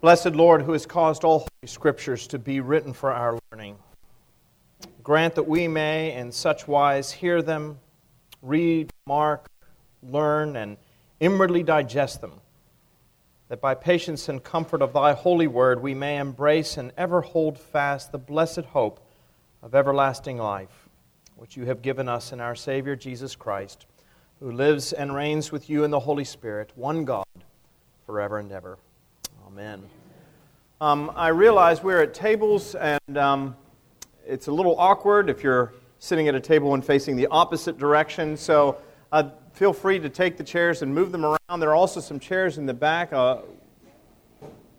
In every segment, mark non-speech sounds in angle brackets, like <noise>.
Blessed Lord, who has caused all holy scriptures to be written for our learning, grant that we may in such wise hear them, read, mark, learn, and inwardly digest them, that by patience and comfort of thy holy word we may embrace and ever hold fast the blessed hope of everlasting life, which you have given us in our Savior Jesus Christ, who lives and reigns with you in the Holy Spirit, one God, forever and ever. Amen. Um, I realize we're at tables, and um, it's a little awkward if you're sitting at a table and facing the opposite direction. So uh, feel free to take the chairs and move them around. There are also some chairs in the back. A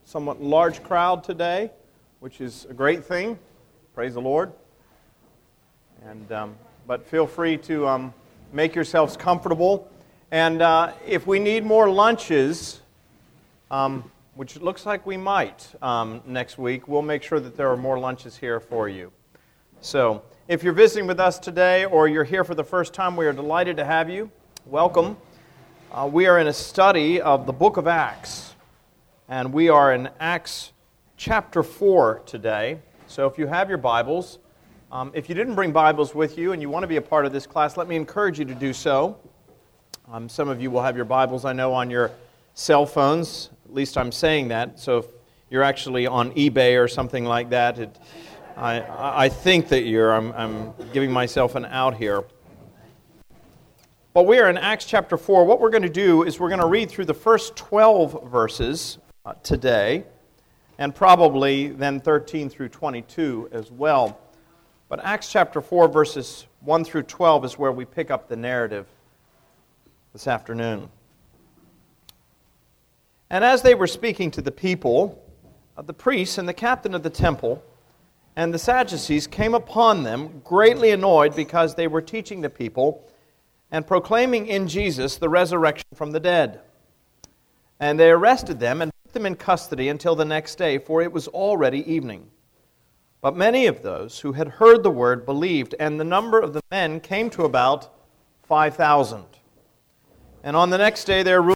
somewhat large crowd today, which is a great thing. Praise the Lord. And, um, but feel free to um, make yourselves comfortable. And uh, if we need more lunches, um, which looks like we might um, next week, we'll make sure that there are more lunches here for you. So, if you're visiting with us today or you're here for the first time, we are delighted to have you. Welcome. Uh, we are in a study of the book of Acts, and we are in Acts chapter 4 today. So, if you have your Bibles, um, if you didn't bring Bibles with you and you want to be a part of this class, let me encourage you to do so. Um, some of you will have your Bibles, I know, on your cell phones. At least I'm saying that. So if you're actually on eBay or something like that, it, I, I think that you're, I'm, I'm giving myself an out here. But we are in Acts chapter 4. What we're going to do is we're going to read through the first 12 verses uh, today, and probably then 13 through 22 as well. But Acts chapter 4, verses 1 through 12 is where we pick up the narrative this afternoon. And as they were speaking to the people, uh, the priests and the captain of the temple and the Sadducees came upon them, greatly annoyed because they were teaching the people and proclaiming in Jesus the resurrection from the dead. And they arrested them and put them in custody until the next day, for it was already evening. But many of those who had heard the word believed, and the number of the men came to about 5,000. And on the next day, their rulers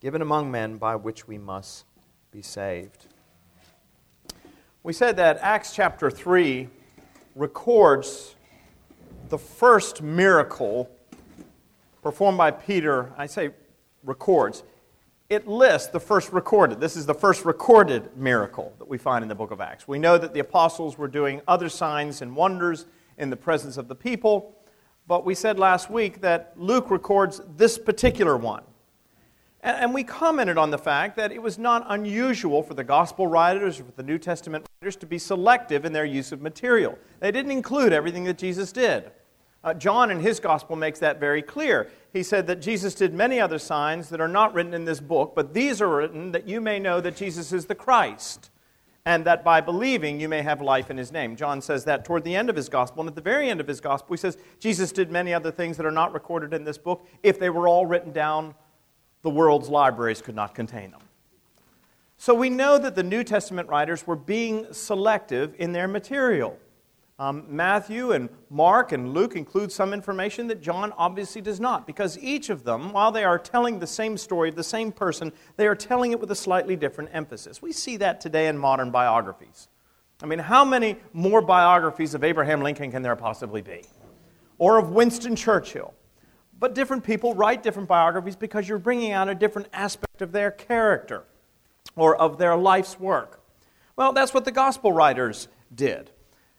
given among men by which we must be saved. We said that Acts chapter 3 records the first miracle performed by Peter. I say records it lists the first recorded. This is the first recorded miracle that we find in the book of Acts. We know that the apostles were doing other signs and wonders in the presence of the people, but we said last week that Luke records this particular one. And, we commented on the fact that it was not unusual for the gospel writers or for the New Testament writers to be selective in their use of material. They didn't include everything that Jesus did. Uh, John in his gospel makes that very clear. He said that Jesus did many other signs that are not written in this book, but these are written that you may know that Jesus is the Christ, and that by believing you may have life in his name. John says that toward the end of his gospel. And at the very end of his gospel, he says Jesus did many other things that are not recorded in this book. If they were all written down, the world's libraries could not contain them. So we know that the New Testament writers were being selective in their material. Um, Matthew and Mark and Luke include some information that John obviously does not, because each of them, while they are telling the same story of the same person, they are telling it with a slightly different emphasis. We see that today in modern biographies. I mean, how many more biographies of Abraham Lincoln can there possibly be? Or of Winston Churchill? But different people write different biographies because you're bringing out a different aspect of their character or of their life's work. Well, that's what the gospel writers did.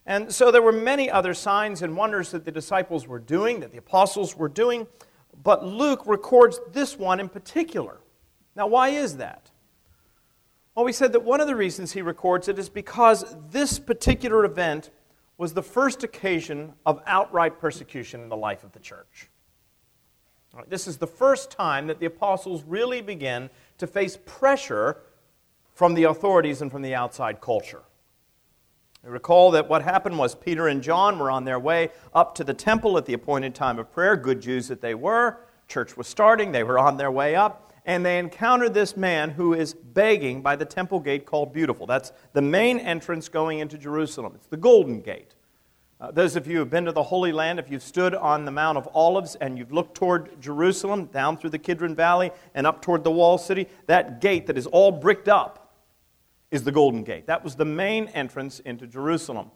And so there were many other signs and wonders that the disciples were doing, that the apostles were doing, but Luke records this one in particular. Now, why is that? Well, we said that one of the reasons he records it is because this particular event was the first occasion of outright persecution in the life of the church. Right, this is the first time that the apostles really begin to face pressure from the authorities and from the outside culture. recall that what happened was Peter and John were on their way up to the temple at the appointed time of prayer, good Jews that they were. Church was starting, they were on their way up, and they encountered this man who is begging by the temple gate called Beautiful. That's the main entrance going into Jerusalem. It's the Golden Gate. Uh, those of you who have been to the Holy Land, if you've stood on the Mount of Olives and you've looked toward Jerusalem, down through the Kidron Valley and up toward the wall city, that gate that is all bricked up is the Golden Gate. That was the main entrance into Jerusalem.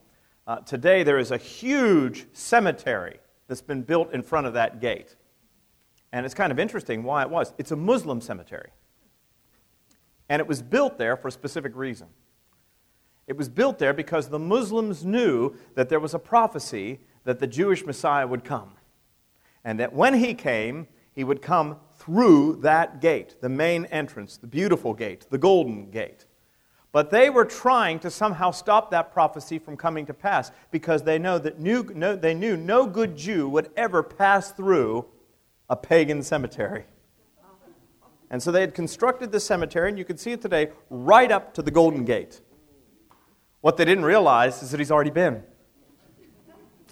Uh, today, there is a huge cemetery that's been built in front of that gate. And it's kind of interesting why it was. It's a Muslim cemetery. And it was built there for a specific reason. It was built there because the Muslims knew that there was a prophecy that the Jewish Messiah would come. And that when he came, he would come through that gate, the main entrance, the beautiful gate, the golden gate. But they were trying to somehow stop that prophecy from coming to pass because they, know that knew, no, they knew no good Jew would ever pass through a pagan cemetery. And so they had constructed the cemetery, and you can see it today, right up to the Golden Gate. What they didn't realize is that he's already been.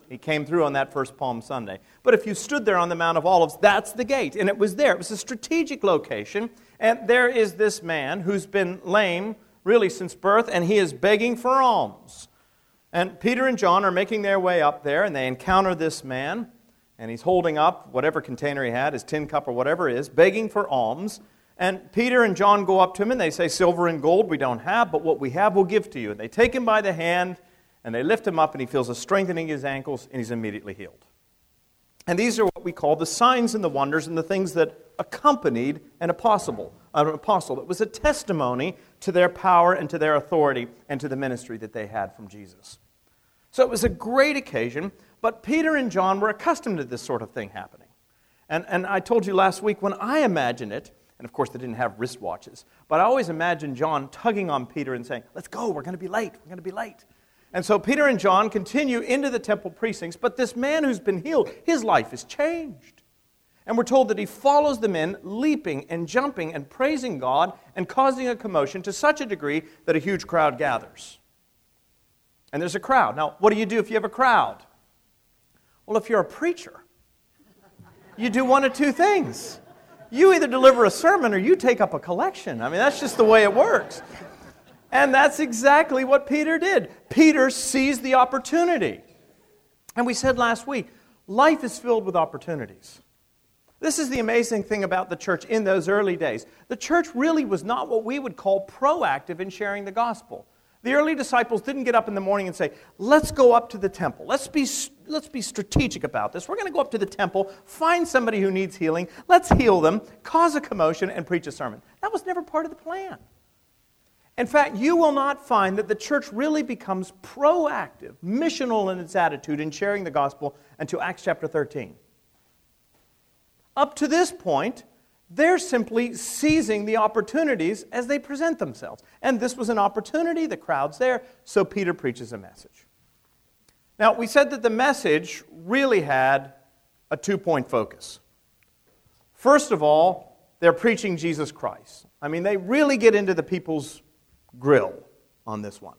He came through on that first Palm Sunday. But if you stood there on the Mount of Olives, that's the gate. And it was there. It was a strategic location. And there is this man who's been lame really since birth, and he is begging for alms. And Peter and John are making their way up there, and they encounter this man, and he's holding up whatever container he had, his tin cup or whatever it is, begging for alms. And Peter and John go up to him, and they say, Silver and gold we don't have, but what we have we'll give to you. And they take him by the hand, and they lift him up, and he feels a strengthening in his ankles, and he's immediately healed. And these are what we call the signs and the wonders and the things that accompanied an apostle. An apostle. It was a testimony to their power and to their authority and to the ministry that they had from Jesus. So it was a great occasion, but Peter and John were accustomed to this sort of thing happening. And, and I told you last week, when I imagine it, and of course they didn't have wristwatches, but I always imagine John tugging on Peter and saying, Let's go, we're going to be late, we're going to be late. And so Peter and John continue into the temple precincts, but this man who's been healed, his life is changed. And we're told that he follows them in, leaping and jumping and praising God and causing a commotion to such a degree that a huge crowd gathers. And there's a crowd. Now, what do you do if you have a crowd? Well, if you're a preacher, you do one of two things. You either deliver a sermon or you take up a collection. I mean, that's just the way it works. And that's exactly what Peter did. Peter seized the opportunity. And we said last week, life is filled with opportunities. This is the amazing thing about the church in those early days. The church really was not what we would call proactive in sharing the gospel. The early disciples didn't get up in the morning and say, Let's go up to the temple. Let's be, let's be strategic about this. We're going to go up to the temple, find somebody who needs healing, let's heal them, cause a commotion, and preach a sermon. That was never part of the plan. In fact, you will not find that the church really becomes proactive, missional in its attitude in sharing the gospel until Acts chapter 13. Up to this point, they're simply seizing the opportunities as they present themselves. And this was an opportunity, the crowd's there, so Peter preaches a message. Now, we said that the message really had a two point focus. First of all, they're preaching Jesus Christ. I mean, they really get into the people's grill on this one.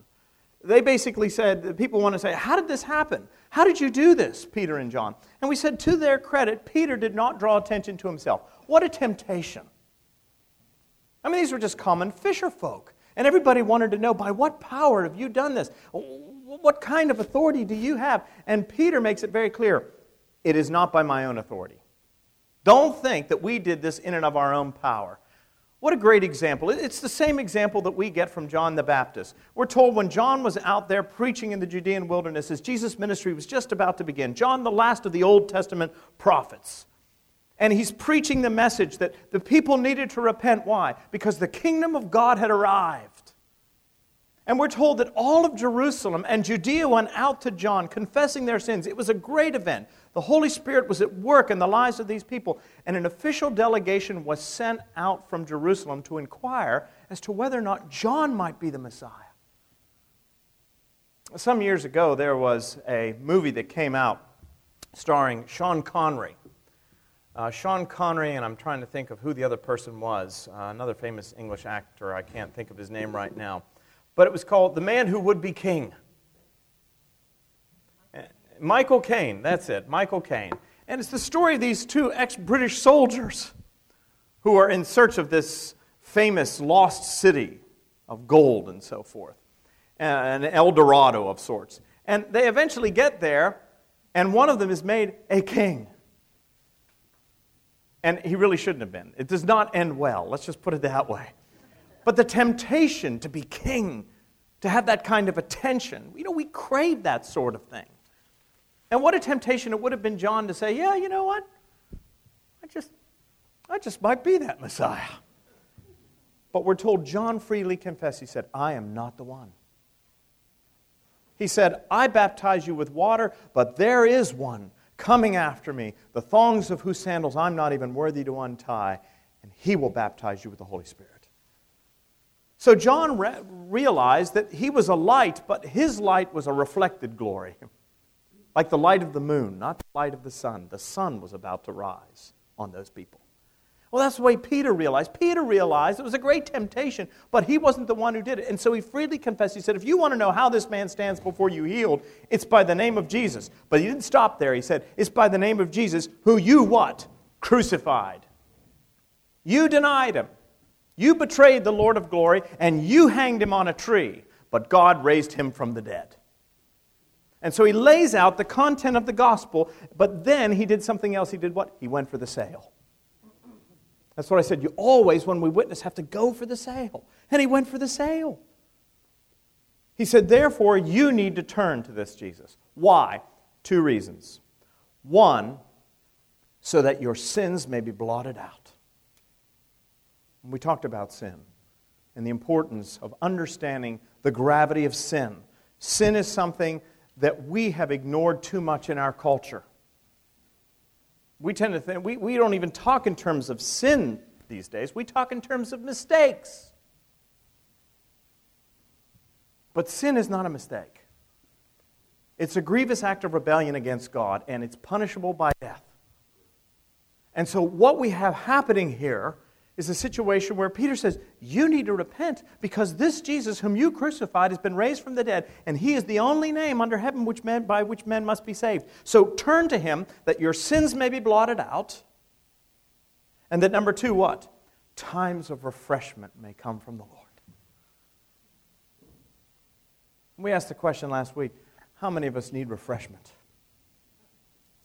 They basically said, the people want to say, How did this happen? How did you do this, Peter and John? And we said, to their credit, Peter did not draw attention to himself. What a temptation. I mean, these were just common fisher folk. And everybody wanted to know, by what power have you done this? What kind of authority do you have? And Peter makes it very clear it is not by my own authority. Don't think that we did this in and of our own power. What a great example. It's the same example that we get from John the Baptist. We're told when John was out there preaching in the Judean wilderness as Jesus' ministry was just about to begin, John, the last of the Old Testament prophets. And he's preaching the message that the people needed to repent. Why? Because the kingdom of God had arrived. And we're told that all of Jerusalem and Judea went out to John, confessing their sins. It was a great event. The Holy Spirit was at work in the lives of these people, and an official delegation was sent out from Jerusalem to inquire as to whether or not John might be the Messiah. Some years ago, there was a movie that came out starring Sean Connery. Uh, Sean Connery, and I'm trying to think of who the other person was, uh, another famous English actor. I can't think of his name right now but it was called The Man Who Would Be King. Michael Caine, that's it, Michael Caine. And it's the story of these two ex British soldiers who are in search of this famous lost city of gold and so forth, an El Dorado of sorts. And they eventually get there, and one of them is made a king. And he really shouldn't have been. It does not end well, let's just put it that way. But the temptation to be king, to have that kind of attention, you know, we crave that sort of thing. And what a temptation it would have been John to say, yeah, you know what? I just, I just might be that Messiah. But we're told John freely confessed, he said, I am not the one. He said, I baptize you with water, but there is one coming after me, the thongs of whose sandals I'm not even worthy to untie, and he will baptize you with the Holy Spirit. So John re- realized that he was a light, but his light was a reflected glory, like the light of the moon, not the light of the sun. The sun was about to rise on those people. Well, that's the way Peter realized. Peter realized it was a great temptation, but he wasn't the one who did it. And so he freely confessed. He said, If you want to know how this man stands before you healed, it's by the name of Jesus. But he didn't stop there. He said, It's by the name of Jesus, who you what? Crucified. You denied him. You betrayed the Lord of glory and you hanged him on a tree, but God raised him from the dead. And so he lays out the content of the gospel, but then he did something else. He did what? He went for the sale. That's what I said. You always, when we witness, have to go for the sale. And he went for the sale. He said, therefore, you need to turn to this Jesus. Why? Two reasons. One, so that your sins may be blotted out. We talked about sin and the importance of understanding the gravity of sin. Sin is something that we have ignored too much in our culture. We tend to think, we, we don't even talk in terms of sin these days, we talk in terms of mistakes. But sin is not a mistake. It's a grievous act of rebellion against God, and it's punishable by death. And so, what we have happening here is a situation where Peter says, You need to repent because this Jesus, whom you crucified, has been raised from the dead, and he is the only name under heaven which men, by which men must be saved. So turn to him that your sins may be blotted out. And that number two, what? Times of refreshment may come from the Lord. We asked the question last week how many of us need refreshment?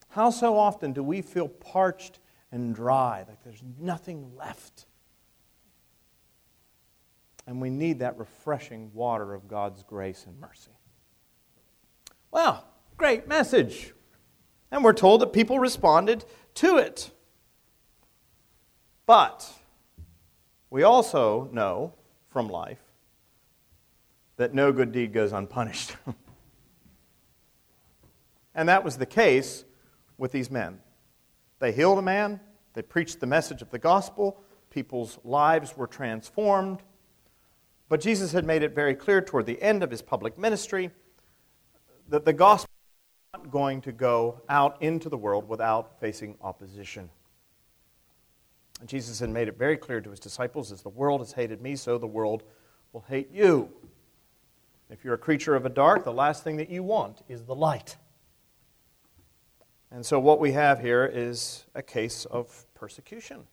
How so often do we feel parched? And dry, like there's nothing left. And we need that refreshing water of God's grace and mercy. Well, great message. And we're told that people responded to it. But we also know from life that no good deed goes unpunished. <laughs> and that was the case with these men. They healed a man, they preached the message of the gospel, people's lives were transformed. But Jesus had made it very clear toward the end of his public ministry that the gospel was not going to go out into the world without facing opposition. And Jesus had made it very clear to his disciples as the world has hated me, so the world will hate you. If you're a creature of a dark, the last thing that you want is the light. And so, what we have here is a case of persecution.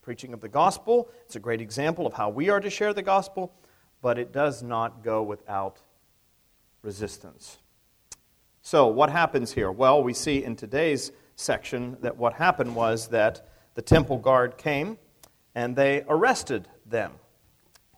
Preaching of the gospel, it's a great example of how we are to share the gospel, but it does not go without resistance. So, what happens here? Well, we see in today's section that what happened was that the temple guard came and they arrested them.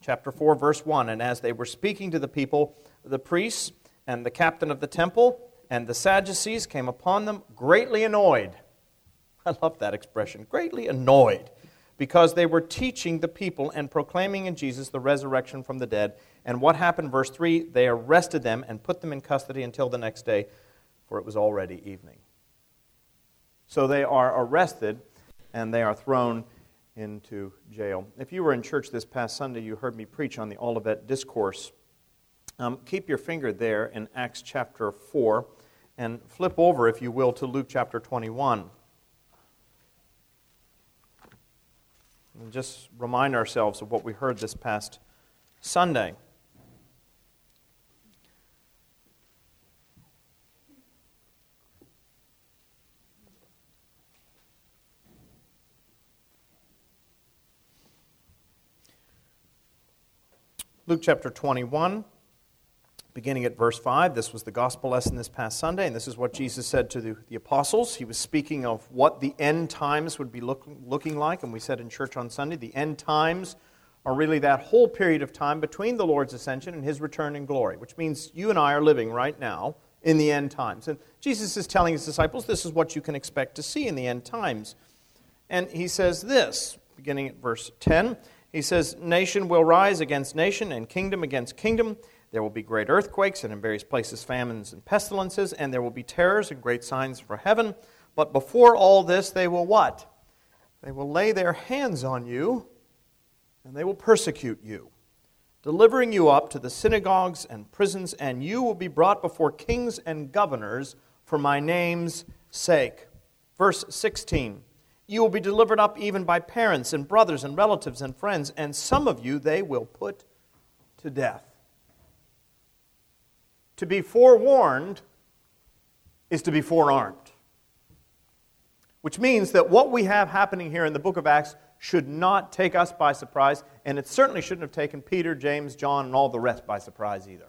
Chapter 4, verse 1 And as they were speaking to the people, the priests and the captain of the temple, and the Sadducees came upon them greatly annoyed. <laughs> I love that expression, greatly annoyed, because they were teaching the people and proclaiming in Jesus the resurrection from the dead, And what happened, verse 3? They arrested them and put them in custody until the next day, for it was already evening. So they are arrested and they are thrown into jail. If you were in church this past Sunday, you heard me preach on the Olivet Discourse. Um, keep your finger there in Acts chapter 4 and flip over, if you will, to Luke chapter 21. And just remind ourselves of what we heard this past Sunday. Luke chapter 21, beginning at verse 5. This was the gospel lesson this past Sunday, and this is what Jesus said to the, the apostles. He was speaking of what the end times would be look, looking like, and we said in church on Sunday, the end times are really that whole period of time between the Lord's ascension and his return in glory, which means you and I are living right now in the end times. And Jesus is telling his disciples this is what you can expect to see in the end times. And he says this, beginning at verse 10. He says, Nation will rise against nation and kingdom against kingdom. There will be great earthquakes and in various places famines and pestilences, and there will be terrors and great signs for heaven. But before all this, they will what? They will lay their hands on you and they will persecute you, delivering you up to the synagogues and prisons, and you will be brought before kings and governors for my name's sake. Verse 16. You will be delivered up even by parents and brothers and relatives and friends, and some of you they will put to death. To be forewarned is to be forearmed. Which means that what we have happening here in the book of Acts should not take us by surprise, and it certainly shouldn't have taken Peter, James, John, and all the rest by surprise either.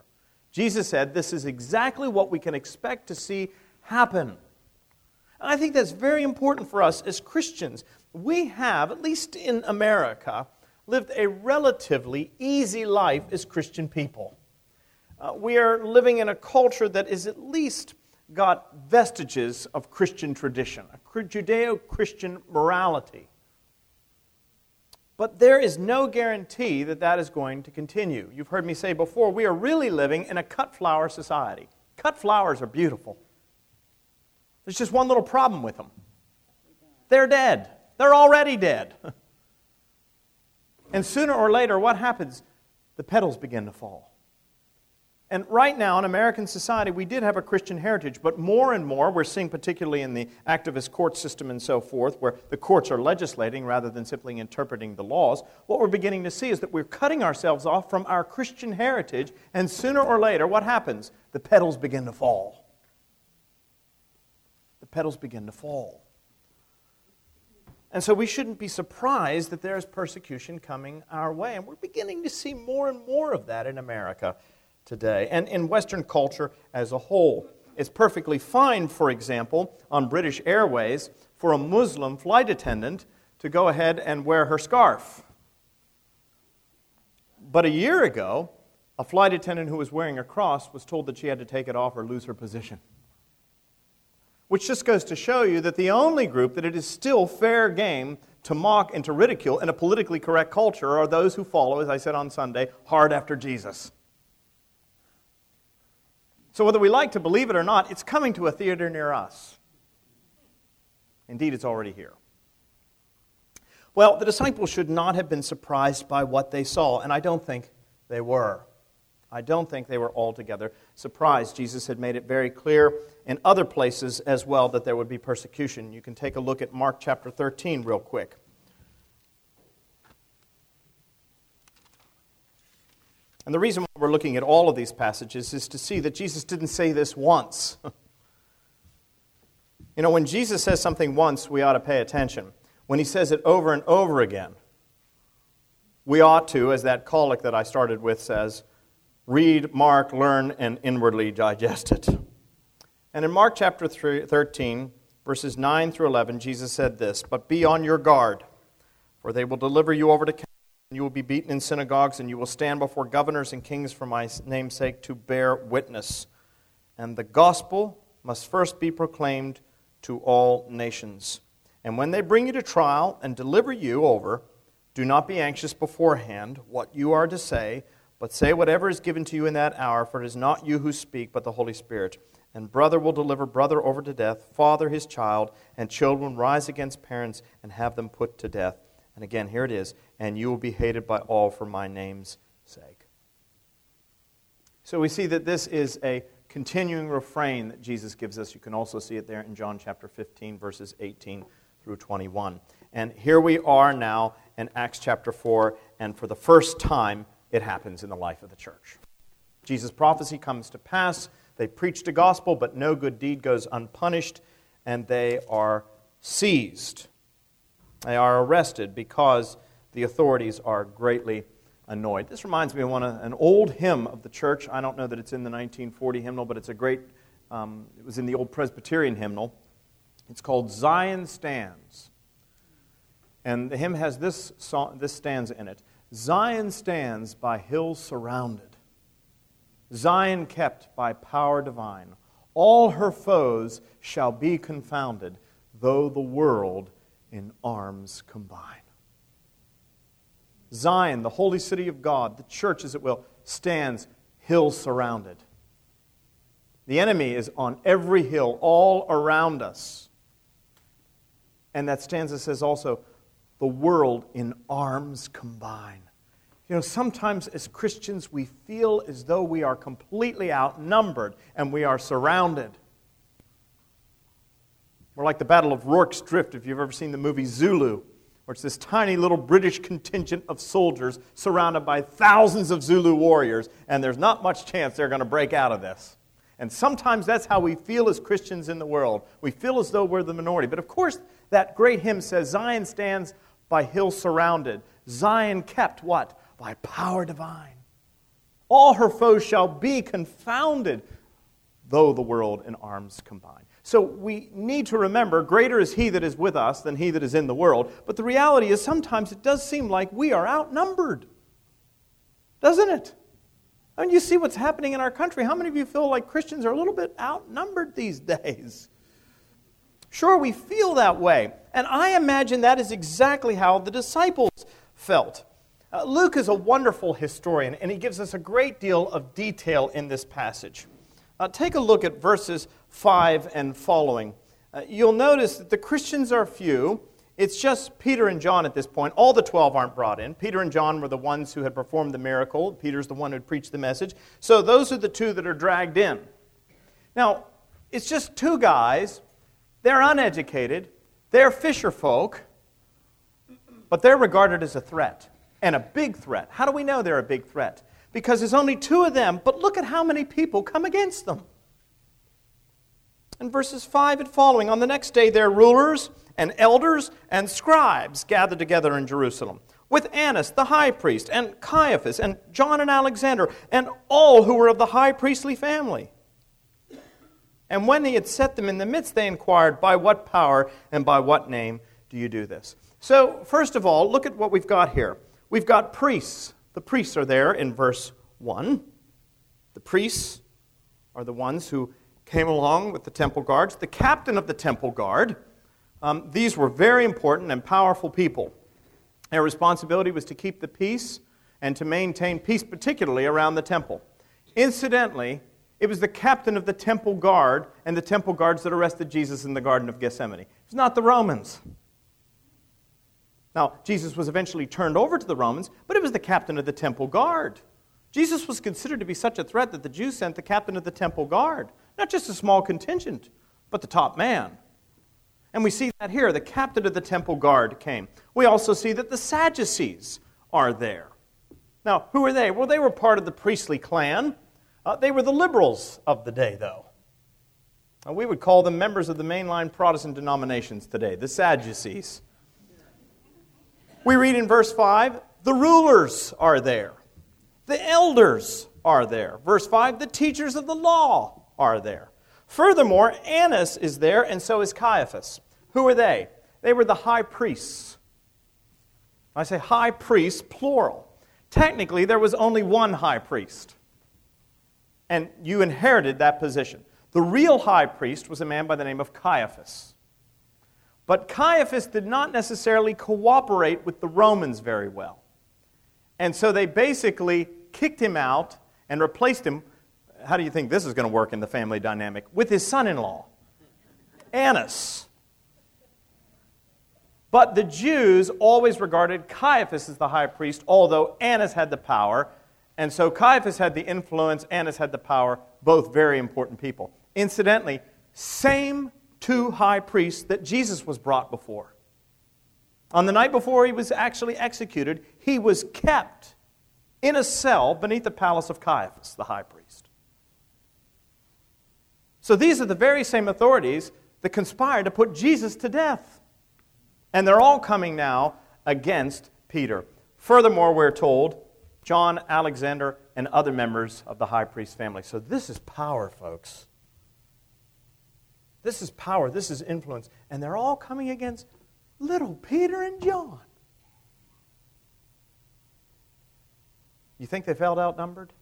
Jesus said this is exactly what we can expect to see happen. And I think that's very important for us as Christians. We have, at least in America, lived a relatively easy life as Christian people. Uh, we are living in a culture that is at least got vestiges of Christian tradition, a Judeo Christian morality. But there is no guarantee that that is going to continue. You've heard me say before, we are really living in a cut flower society. Cut flowers are beautiful. There's just one little problem with them they're dead. They're already dead. <laughs> and sooner or later, what happens? The petals begin to fall. And right now in American society, we did have a Christian heritage, but more and more, we're seeing particularly in the activist court system and so forth, where the courts are legislating rather than simply interpreting the laws, what we're beginning to see is that we're cutting ourselves off from our Christian heritage, and sooner or later, what happens? The petals begin to fall The petals begin to fall. And so we shouldn't be surprised that there's persecution coming our way. And we're beginning to see more and more of that in America today and in Western culture as a whole. It's perfectly fine, for example, on British Airways for a Muslim flight attendant to go ahead and wear her scarf. But a year ago, a flight attendant who was wearing a cross was told that she had to take it off or lose her position. Which just goes to show you that the only group that it is still fair game to mock and to ridicule in a politically correct culture are those who follow, as I said on Sunday, hard after Jesus. So, whether we like to believe it or not, it's coming to a theater near us. Indeed, it's already here. Well, the disciples should not have been surprised by what they saw, and I don't think they were. I don't think they were altogether surprised. Jesus had made it very clear in other places as well that there would be persecution. You can take a look at Mark chapter 13 real quick. And the reason why we're looking at all of these passages is to see that Jesus didn't say this once. <laughs> you know, when Jesus says something once, we ought to pay attention. When he says it over and over again, we ought to, as that collect that I started with says, read, mark, learn, and inwardly digest it. And in Mark chapter 13, verses 9 through 11, Jesus said this But be on your guard, for they will deliver you over to you will be beaten in synagogues, and you will stand before governors and kings for my name's sake to bear witness. And the gospel must first be proclaimed to all nations. And when they bring you to trial and deliver you over, do not be anxious beforehand what you are to say But say whatever is given to you in that hour, for it is not you who speak, but the Holy Spirit. And brother will deliver brother over to death, father his child, and children rise against parents and have them put to death. And again, here it is, and you will be hated by all for my name's sake. So we see that this is a continuing refrain that Jesus gives us. You can also see it there in John chapter 15, verses 18 through 21. And here we are now in Acts chapter 4, and for the first time, it happens in the life of the church. Jesus' prophecy comes to pass. They preach the gospel, but no good deed goes unpunished, and they are seized. They are arrested because the authorities are greatly annoyed. This reminds me of one, an old hymn of the church. I don't know that it's in the 1940 hymnal, but it's a great, um, it was in the old Presbyterian hymnal. It's called Zion Stands. And the hymn has this, song, this stanza in it Zion stands by hills surrounded, Zion kept by power divine. All her foes shall be confounded, though the world in arms combine. Zion, the holy city of God, the church, as it will, stands hill surrounded. The enemy is on every hill, all around us. And that stanza says also, the world in arms combine. You know, sometimes as Christians, we feel as though we are completely outnumbered and we are surrounded. We're like the Battle of Rorke's Drift, if you've ever seen the movie Zulu, where it's this tiny little British contingent of soldiers surrounded by thousands of Zulu warriors, and there's not much chance they're going to break out of this. And sometimes that's how we feel as Christians in the world. We feel as though we're the minority. But of course, that great hymn says Zion stands by hills surrounded. Zion kept what? By power divine. All her foes shall be confounded, though the world in arms combine. So we need to remember greater is he that is with us than he that is in the world. But the reality is sometimes it does seem like we are outnumbered. Doesn't it? I mean, you see what's happening in our country. How many of you feel like Christians are a little bit outnumbered these <laughs> days? Sure, we feel that way. And I imagine that is exactly how the disciples felt. Uh, Luke is a wonderful historian, and he gives us a great deal of detail in this passage. Uh, take a look at verses 5 and following. Uh, you'll notice that the Christians are few. It's just Peter and John at this point. All the 12 aren't brought in. Peter and John were the ones who had performed the miracle. Peter's the one who preached the message. So those are the two that are dragged in. Now, it's just two guys they're uneducated, they're fisher folk, but they're regarded as a threat, and a big threat. How do we know they're a big threat? Because there's only two of them, but look at how many people come against them. In verses 5 and following, on the next day, their rulers and elders and scribes gathered together in Jerusalem with Annas the high priest, and Caiaphas, and John and Alexander, and all who were of the high priestly family. And when he had set them in the midst, they inquired, By what power and by what name do you do this? So, first of all, look at what we've got here. We've got priests. The priests are there in verse 1. The priests are the ones who came along with the temple guards. The captain of the temple guard, um, these were very important and powerful people. Their responsibility was to keep the peace and to maintain peace, particularly around the temple. Incidentally, it was the captain of the temple guard and the temple guards that arrested Jesus in the Garden of Gethsemane. It was not the Romans. Now, Jesus was eventually turned over to the Romans, but it was the captain of the temple guard. Jesus was considered to be such a threat that the Jews sent the captain of the temple guard, not just a small contingent, but the top man. And we see that here. The captain of the temple guard came. We also see that the Sadducees are there. Now, who are they? Well, they were part of the priestly clan. Uh, they were the liberals of the day, though. We would call them members of the mainline Protestant denominations today, the Sadducees. We read in verse 5 the rulers are there, the elders are there. Verse 5 the teachers of the law are there. Furthermore, Annas is there, and so is Caiaphas. Who are they? They were the high priests. I say high priests, plural. Technically, there was only one high priest and you inherited that position. The real high priest was a man by the name of Caiaphas. But Caiaphas did not necessarily cooperate with the Romans very well. And so they basically kicked him out and replaced him. How do you think this is going to work in the family dynamic? With his son in law, Annas. But the Jews always regarded Caiaphas as the high priest, although Annas had the power. And so Caiaphas had the influence, Annas had the power, both very important people. Incidentally, same two high priests that Jesus was brought before. On the night before he was actually executed, he was kept in a cell beneath the palace of Caiaphas, the high priest. So these are the very same authorities that conspired to put Jesus to death. And they're all coming now against Peter. Furthermore, we're told John, Alexander, and other members of the high priest family. So this is power, folks. This is power. This is influence. And they're all coming against little Peter and John. You think they felt outnumbered?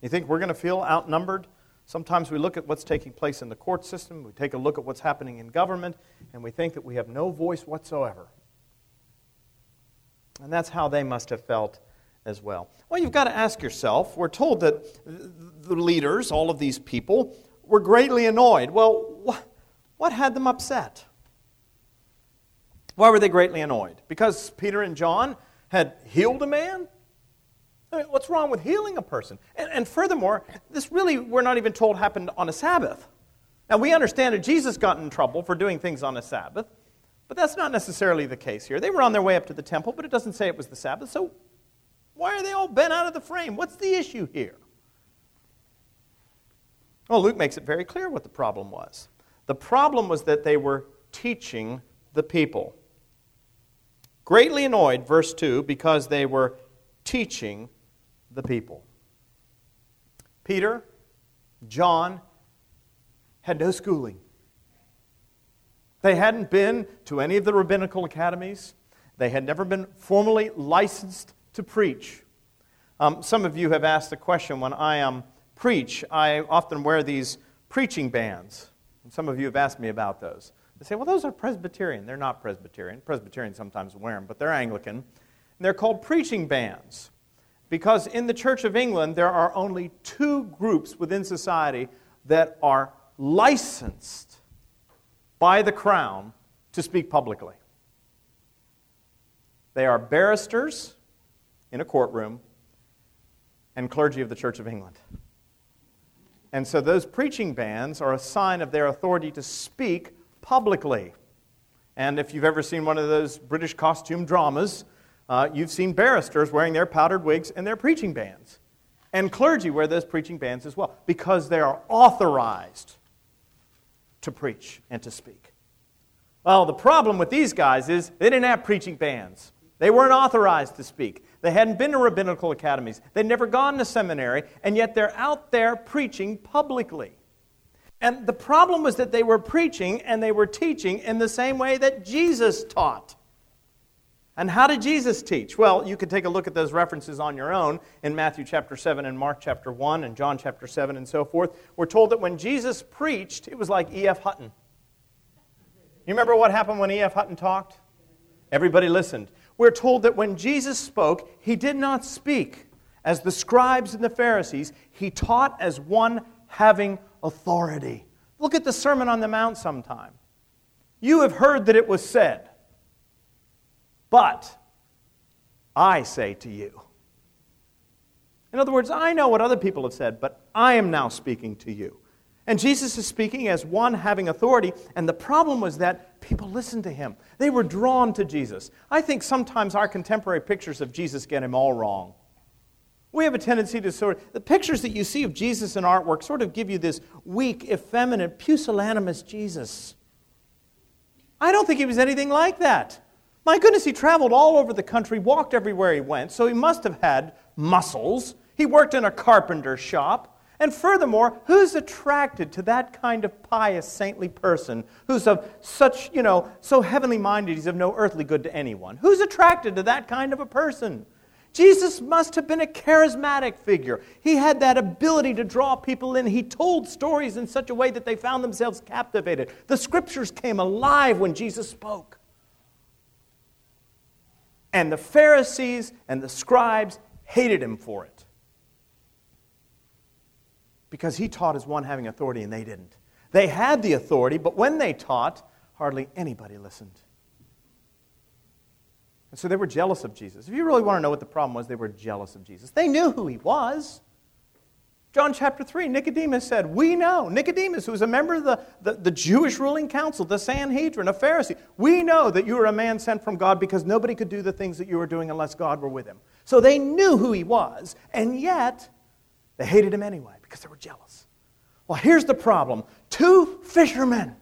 You think we're going to feel outnumbered? Sometimes we look at what's taking place in the court system, we take a look at what's happening in government, and we think that we have no voice whatsoever. And that's how they must have felt as well. Well, you've got to ask yourself we're told that the leaders, all of these people, were greatly annoyed. Well, what had them upset? Why were they greatly annoyed? Because Peter and John had healed a man? I mean, what's wrong with healing a person? And, and, furthermore, this really, we're not even told happened on a Sabbath. Now, we understand that Jesus got in trouble for doing things on a Sabbath, but that's not necessarily the case here. They were on their way up to the temple, but it doesn't say it was the Sabbath, so why are they all bent out of the frame? What's the issue here? Well, Luke makes it very clear what the problem was. The problem was that they were teaching the people greatly annoyed, verse 2, because they were teaching the people. Peter, John had no schooling. They hadn't been to any of the rabbinical academies. They had never been formally licensed to preach. Um, some of you have asked the question when I um, preach, I often wear these preaching bands. And some of you have asked me about those. They say, well, those are Presbyterian. They're not Presbyterian. Presbyterians sometimes wear them, but they're Anglican. And they're called preaching bands because in the Church of England, there are only two groups within society that are licensed by the Crown to speak publicly. They are barristers in a courtroom and clergy of the Church of England. And so those preaching bands are a sign of their authority to speak publicly. And if you've ever seen one of those British costume dramas, uh, you've seen barristers wearing their powdered wigs and their preaching bands. And clergy wear those preaching bands as well because they are authorized to preach and to speak. Well, the problem with these guys is they didn't have preaching bands. They weren't authorized to speak. They hadn't been to rabbinical academies. They'd never gone to seminary, and yet they're out there preaching publicly. And the problem was that they were preaching and they were teaching in the same way that Jesus taught. And how did Jesus teach? Well, you could take a look at those references on your own in Matthew chapter 7 and Mark chapter 1 and John chapter 7 and so forth. We're told that when Jesus preached, it was like E.F. Hutton. You remember what happened when E.F. Hutton talked? Everybody listened. We're told that when Jesus spoke, he did not speak as the scribes and the Pharisees, he taught as one having authority. Look at the Sermon on the Mount sometime. You have heard that it was said, but I say to you. In other words, I know what other people have said, but I am now speaking to you. And Jesus is speaking as one having authority, and the problem was that people listened to him. They were drawn to Jesus. I think sometimes our contemporary pictures of Jesus get him all wrong. We have a tendency to sort of, the pictures that you see of Jesus in artwork sort of give you this weak, effeminate, pusillanimous Jesus. I don't think he was anything like that. My goodness, he traveled all over the country, walked everywhere he went, so he must have had muscles. He worked in a carpenter shop. And furthermore, who's attracted to that kind of pious, saintly person who's of such, you know, so heavenly minded he's of no earthly good to anyone? Who's attracted to that kind of a person? Jesus must have been a charismatic figure. He had that ability to draw people in. He told stories in such a way that they found themselves captivated. The scriptures came alive when Jesus spoke. And the Pharisees and the scribes hated him for it. Because he taught as one having authority and they didn't. They had the authority, but when they taught, hardly anybody listened. And so they were jealous of Jesus. If you really want to know what the problem was, they were jealous of Jesus. They knew who he was. John chapter 3, Nicodemus said, We know. Nicodemus, who was a member of the, the, the, Jewish ruling council, the Sanhedrin, a Pharisee, we know that you are a man sent from God because nobody could do the things that you were doing unless God were with him. So they knew who he was, and yet they hated him anyway because they were jealous. Well, here's the problem two fishermen.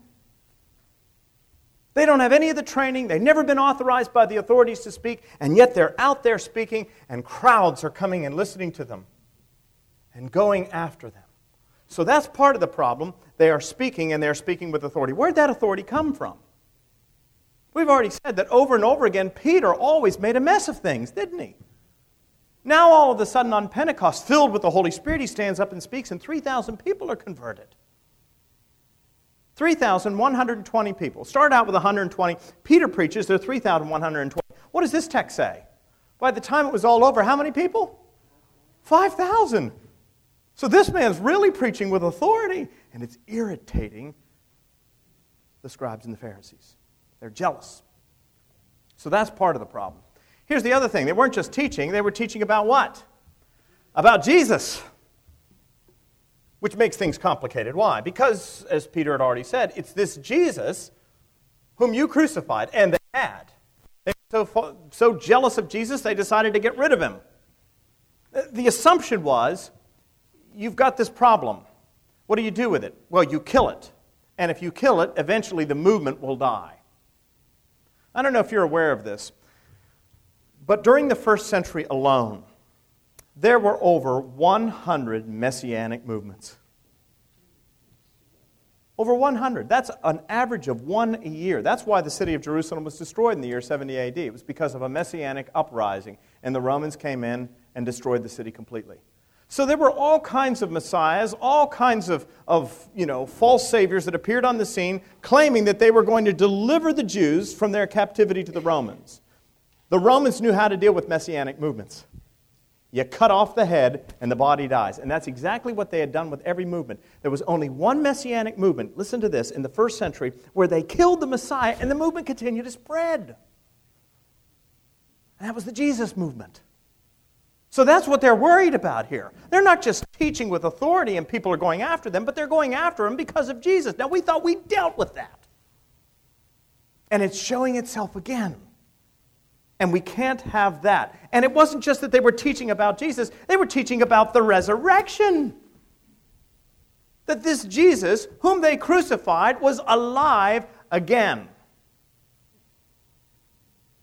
They don't have any of the training. They've never been authorized by the authorities to speak, and yet they're out there speaking, and crowds are coming and listening to them and going after them. So that's part of the problem. They are speaking, and they're speaking with authority. Where'd that authority come from? We've already said that over and over again, Peter always made a mess of things, didn't he? Now, all of a sudden, on Pentecost, filled with the Holy Spirit, he stands up and speaks, and 3,000 people are converted. 3,120 people. Start out with 120. Peter preaches, there are 3,120. What does this text say? By the time it was all over, how many people? 5,000. So this man's really preaching with authority, and it's irritating the scribes and the Pharisees. They're jealous. So that's part of the problem. Here's the other thing they weren't just teaching, they were teaching about what? About Jesus. Which makes things complicated. Why? Because, as Peter had already said, it's this Jesus whom you crucified, and they had. They were so, so jealous of Jesus, they decided to get rid of him. The assumption was you've got this problem. What do you do with it? Well, you kill it. And if you kill it, eventually the movement will die. I don't know if you're aware of this, but during the first century alone, there were over 100 messianic movements. Over 100. That's an average of one a year. That's why the city of Jerusalem was destroyed in the year 70 AD. It was because of a messianic uprising, and the Romans came in and destroyed the city completely. So there were all kinds of messiahs, all kinds of, of you know, false saviors that appeared on the scene claiming that they were going to deliver the Jews from their captivity to the Romans. The Romans knew how to deal with messianic movements. You cut off the head and the body dies. And that's exactly what they had done with every movement. There was only one messianic movement, listen to this, in the first century, where they killed the Messiah and the movement continued to spread. And that was the Jesus movement. So that's what they're worried about here. They're not just teaching with authority and people are going after them, but they're going after them because of Jesus. Now, we thought we dealt with that. And it's showing itself again. And we can't have that. And it wasn't just that they were teaching about Jesus, they were teaching about the resurrection. That this Jesus, whom they crucified, was alive again.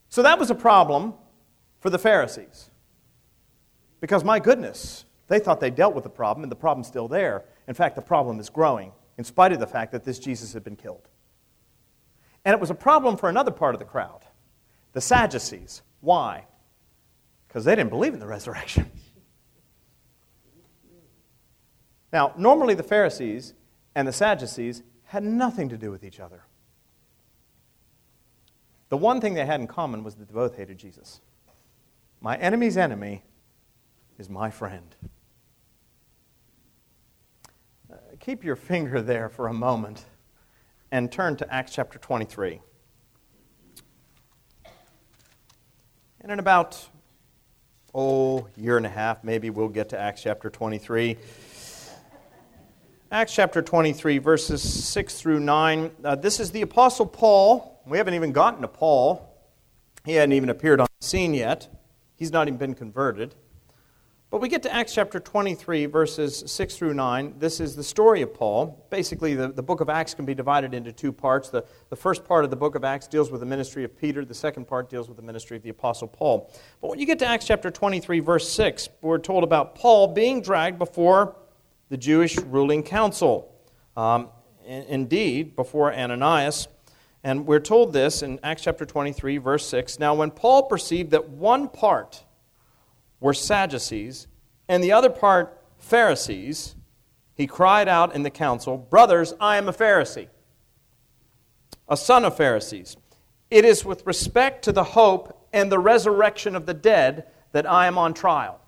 So that was a problem for the Pharisees. Because, my goodness, they thought they dealt with the problem, and the problem's still there. In fact, the problem is growing, in spite of the fact that this Jesus had been killed. And it was a problem for another part of the crowd the Sadducees. Why? Because they didn't believe in the resurrection. <laughs> Now, normally the Pharisees and the Sadducees had nothing to do with each other. The one thing they had in common was that they both hated Jesus. My enemy's enemy is my friend. Uh, keep your finger there for a moment and turn to Acts chapter 23. And in about, oh, year and a half, maybe we'll get to Acts chapter 23. Acts chapter 23, verses 6 through 9. Uh, this is the Apostle Paul. We haven't even gotten to Paul. He hadn't even appeared on the scene yet. He's not even been converted. But we get to Acts chapter 23, verses 6 through 9. This is the story of Paul. Basically, the, the book of Acts can be divided into two parts. The, the first part of the book of Acts deals with the ministry of Peter, the second part deals with the ministry of the Apostle Paul. But when you get to Acts chapter 23, verse 6, we're told about Paul being dragged before the Jewish ruling council. Um, indeed, before Ananias. And we're told this in Acts chapter 23, verse 6. Now, when Paul perceived that one part, were Sadducees, and the other part Pharisees, he cried out in the council, Brothers, I am a Pharisee, a son of Pharisees. It is with respect to the hope and the resurrection of the dead that I am on trial.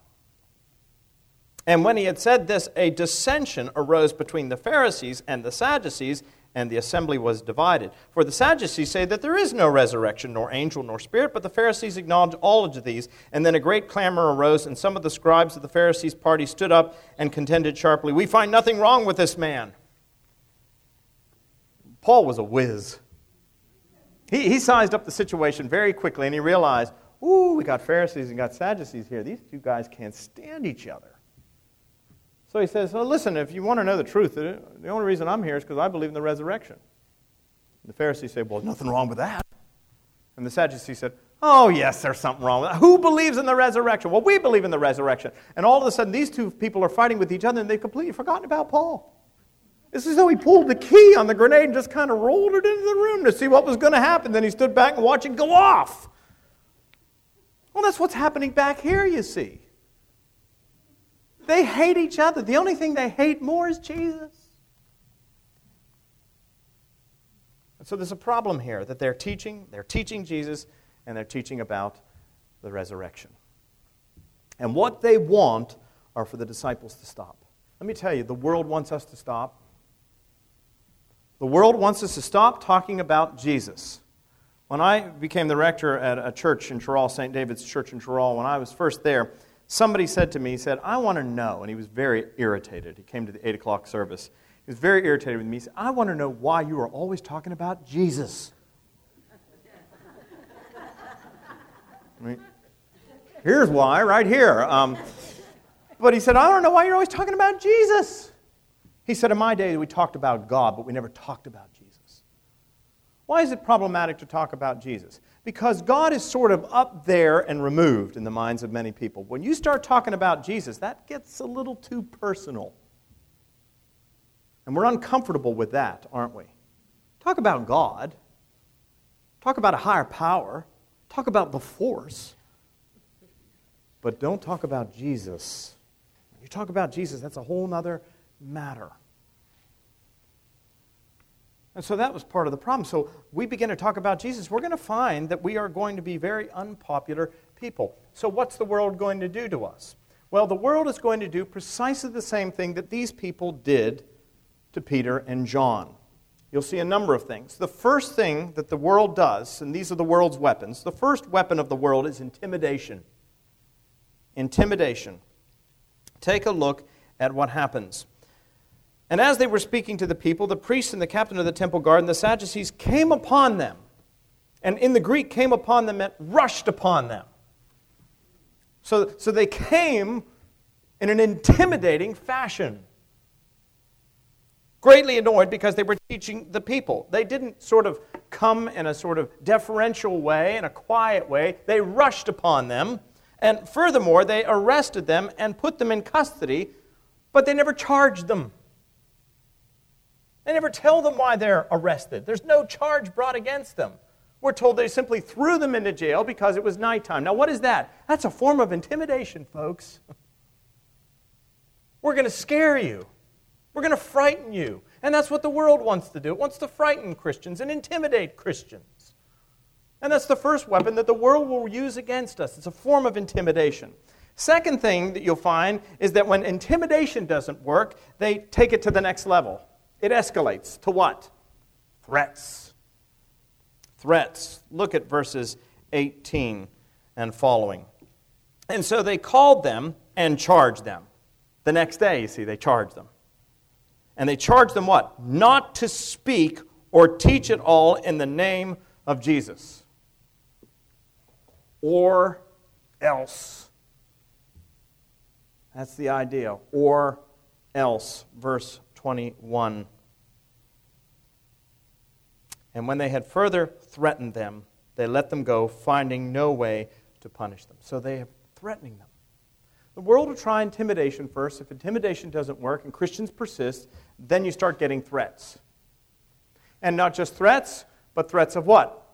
And when he had said this, a dissension arose between the Pharisees and the Sadducees, and the assembly was divided. For the Sadducees say that there is no resurrection, nor angel, nor spirit, but the Pharisees acknowledge all of these. And then a great clamor arose, and some of the scribes of the Pharisees' party stood up and contended sharply, We find nothing wrong with this man. Paul was a whiz. He, he sized up the situation very quickly, and he realized, Ooh, we got Pharisees and got Sadducees here. These two guys can't stand each other. So he says, well, listen, if you want to know the truth, the only reason I'm here is because I believe in the resurrection. The Pharisees say, well, nothing wrong with that. And the Sadducees said, oh, yes, there's something wrong with that. Who believes in the resurrection? Well, we believe in the resurrection. And all of a sudden, these two people are fighting with each other, and they've completely forgotten about Paul. It's as though he pulled the key on the grenade and just kind of rolled it into the room to see what was going to happen. Then he stood back and watched it go off. Well, that's what's happening back here, you see. They hate each other. The only thing they hate more is Jesus. And so there's a problem here that they're teaching, they're teaching Jesus, and they're teaching about the resurrection. And what they want are for the disciples to stop. Let me tell you, the world wants us to stop. The world wants us to stop talking about Jesus. When I became the rector at a church in Cheraw, St. David's Church in Cheraw, when I was first there, somebody said to me, he said, I want to know, and he was very irritated. He came to the 8 o'clock service. He was very irritated with me. He said, I want to know why you are always talking about Jesus. <laughs> I mean, here's why, right here. Um, but he said, I don't know why you're always talking about Jesus. He said, In my day, we talked about God, but we never talked about Jesus. Why is it problematic to talk about Jesus? Because God is sort of up there and removed in the minds of many people. When you start talking about Jesus, that gets a little too personal. And we're uncomfortable with that, aren't we? Talk about God. Talk about a higher power. Talk about the force. But don't talk about Jesus. When you talk about Jesus, that's a whole other matter. And so that was part of the problem. So we begin to talk about Jesus, we're going to find that we are going to be very unpopular people. So what's the world going to do to us? Well, the world is going to do precisely the same thing that these people did to Peter and John. You'll see a number of things. The first thing that the world does, and these are the world's weapons, the first weapon of the world is intimidation. Intimidation. Take a look at what happens. And as they were speaking to the people, the priests and the captain of the temple guard and the Sadducees came upon them. And in the Greek, came upon them meant rushed upon them. So, so they came in an intimidating fashion. Greatly annoyed because they were teaching the people. They didn't sort of come in a sort of deferential way, in a quiet way. They rushed upon them. And furthermore, they arrested them and put them in custody, but they never charged them. They never tell them why they're arrested. There's no charge brought against them. We're told they simply threw them into jail because it was nighttime. Now, what is that? That's a form of intimidation, folks. We're going to scare you. We're going to frighten you. And that's what the world wants to do. It wants to frighten Christians and intimidate Christians. And that's the first weapon that the world will use against us. It's a form of intimidation. Second thing that you'll find is that when intimidation doesn't work, they take it to the next level. It escalates to what? Threats. Threats. Look at verses 18 and following. And so they called them and charged them. The next day, you see, they charged them. And they charged them what? Not to speak or teach at all in the name of Jesus. Or else. That's the idea. Or else. Verse 21. And when they had further threatened them, they let them go, finding no way to punish them. So they are threatening them. The world will try intimidation first. If intimidation doesn't work and Christians persist, then you start getting threats. And not just threats, but threats of what?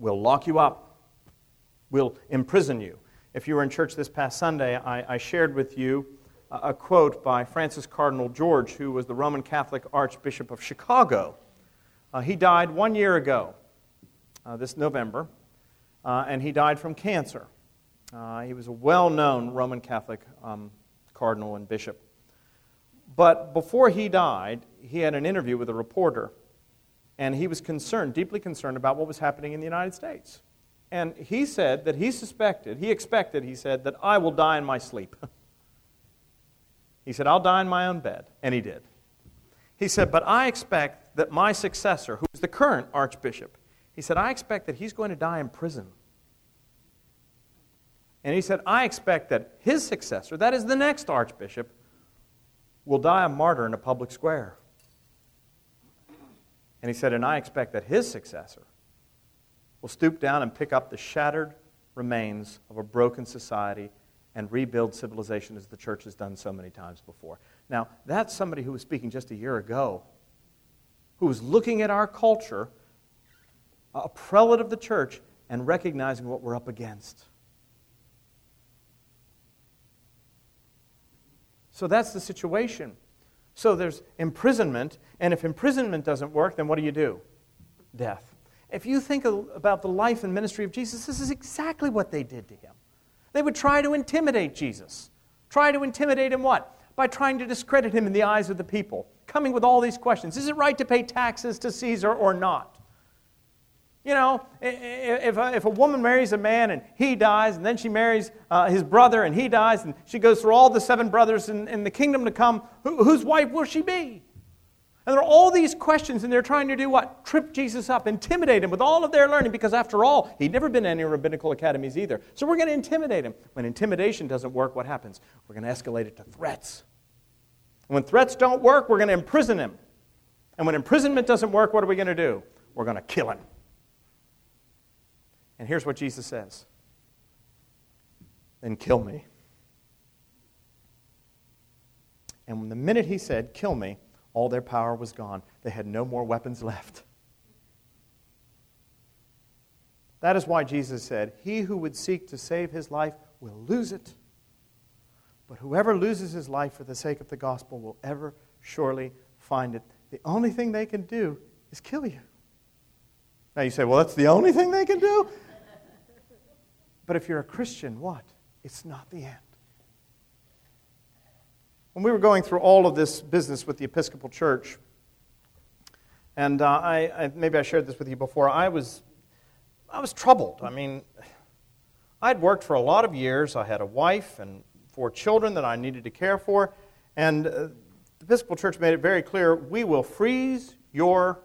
We'll lock you up. We'll imprison you. If you were in church this past Sunday, I, I shared with you a quote by Francis Cardinal George, who was the Roman Catholic Archbishop of Chicago. Uh, he died one year ago, uh, this November, uh, and he died from cancer. Uh, he was a well known Roman Catholic um, cardinal and bishop. But before he died, he had an interview with a reporter, and he was concerned, deeply concerned about what was happening in the United States. And he said that he suspected, he expected, he said, that I will die in my sleep. <laughs> he said, I'll die in my own bed. And he did. He said, But I expect that my successor, who's the current archbishop, he said, I expect that he's going to die in prison. And he said, I expect that his successor, that is the next archbishop, will die a martyr in a public square. And he said, And I expect that his successor will stoop down and pick up the shattered remains of a broken society and rebuild civilization as the church has done so many times before. Now, that's somebody who was speaking just a year ago, who was looking at our culture, a prelate of the church, and recognizing what we're up against. So that's the situation. So there's imprisonment, and if imprisonment doesn't work, then what do you do? Death. If you think about the life and ministry of Jesus, this is exactly what they did to him. They would try to intimidate Jesus. Try to intimidate him what? By trying to discredit him in the eyes of the people, coming with all these questions. Is it right to pay taxes to Caesar or not? You know, if a, if a woman marries a man and he dies, and then she marries uh, his brother and he dies, and she goes through all the seven brothers in, in the kingdom to come, who, whose wife will she be? And there are all these questions, and they're trying to do what? Trip Jesus up, intimidate him with all of their learning, because after all, he'd never been in any rabbinical academies either. So we're going to intimidate him. When intimidation doesn't work, what happens? We're going to escalate it to threats. And when threats don't work, we're going to imprison him. And when imprisonment doesn't work, what are we going to do? We're going to kill him. And here's what Jesus says Then kill me. And the minute he said, Kill me, all their power was gone. They had no more weapons <laughs> left. That is why Jesus said, He who would seek to save his life will lose it. But whoever loses his life for the sake of the gospel will ever surely find it. The only thing they can do is kill you. Now you say, well, that's the only thing they can do? <laughs> But if you're a Christian, what? It's not the end. When we were going through all of this business with the Episcopal Church, and uh, I, I, maybe I shared this with you before, I was, I was troubled. I mean, I'd worked for a lot of years. I had a wife and four children that I needed to care for, and uh, the Episcopal Church made it very clear we will freeze your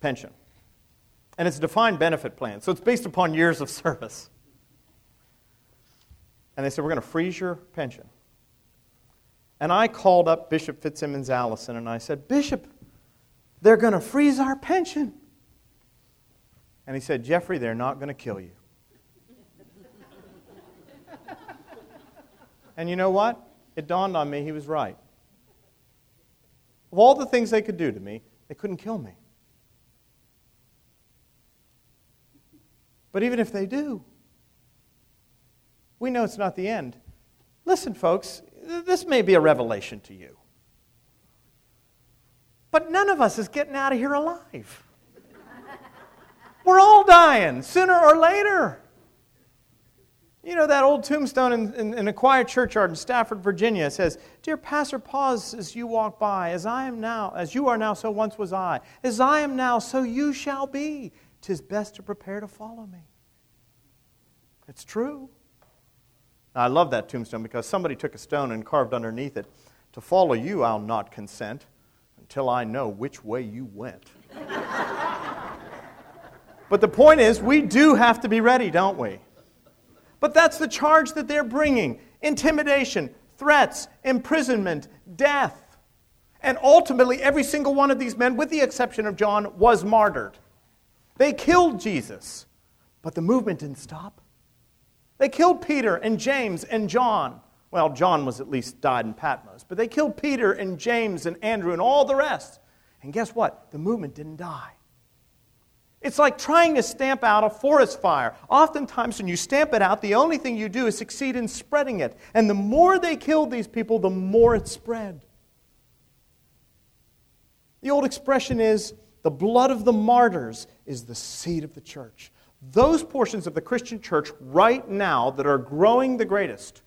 pension. And it's a defined benefit plan, so it's based upon years of service. And they said, We're going to freeze your pension. And I called up Bishop FitzSimons Allison and I said, Bishop, they're going to freeze our pension. And he said, Jeffrey, they're not going to kill you. <laughs> and you know what? It dawned on me he was right. Of all the things they could do to me, they couldn't kill me. But even if they do, we know it's not the end. Listen, folks, this may be a revelation to you. But none of us is getting out of here alive. We're all dying sooner or later. You know, that old tombstone in, in, in, a quiet churchyard in Stafford, Virginia says, Dear pastor, pause as you walk by. As I am now, as you are now, so once was I. As I am now, so you shall be. 'tis best to prepare to follow me. It's true. Now, I love that tombstone because somebody took a stone and carved underneath it, To follow you, I'll not consent until I know which way you went. <laughs> but the point is, we do have to be ready, don't we? But that's the charge that they're bringing intimidation, threats, imprisonment, death. And ultimately, every single one of these men, with the exception of John, was martyred. They killed Jesus, but the movement didn't stop. They killed Peter and James and John. Well, John was at least died in Patmos, but they killed Peter and James and Andrew and all the rest. And guess what? The movement didn't die. It's like trying to stamp out a forest fire. Oftentimes, when you stamp it out, the only thing you do is succeed in spreading it. And the more they killed these people, the more it spread. The old expression is the blood of the martyrs is the seed of the church. Those portions of the Christian church right now that are growing the greatest